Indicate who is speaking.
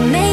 Speaker 1: you make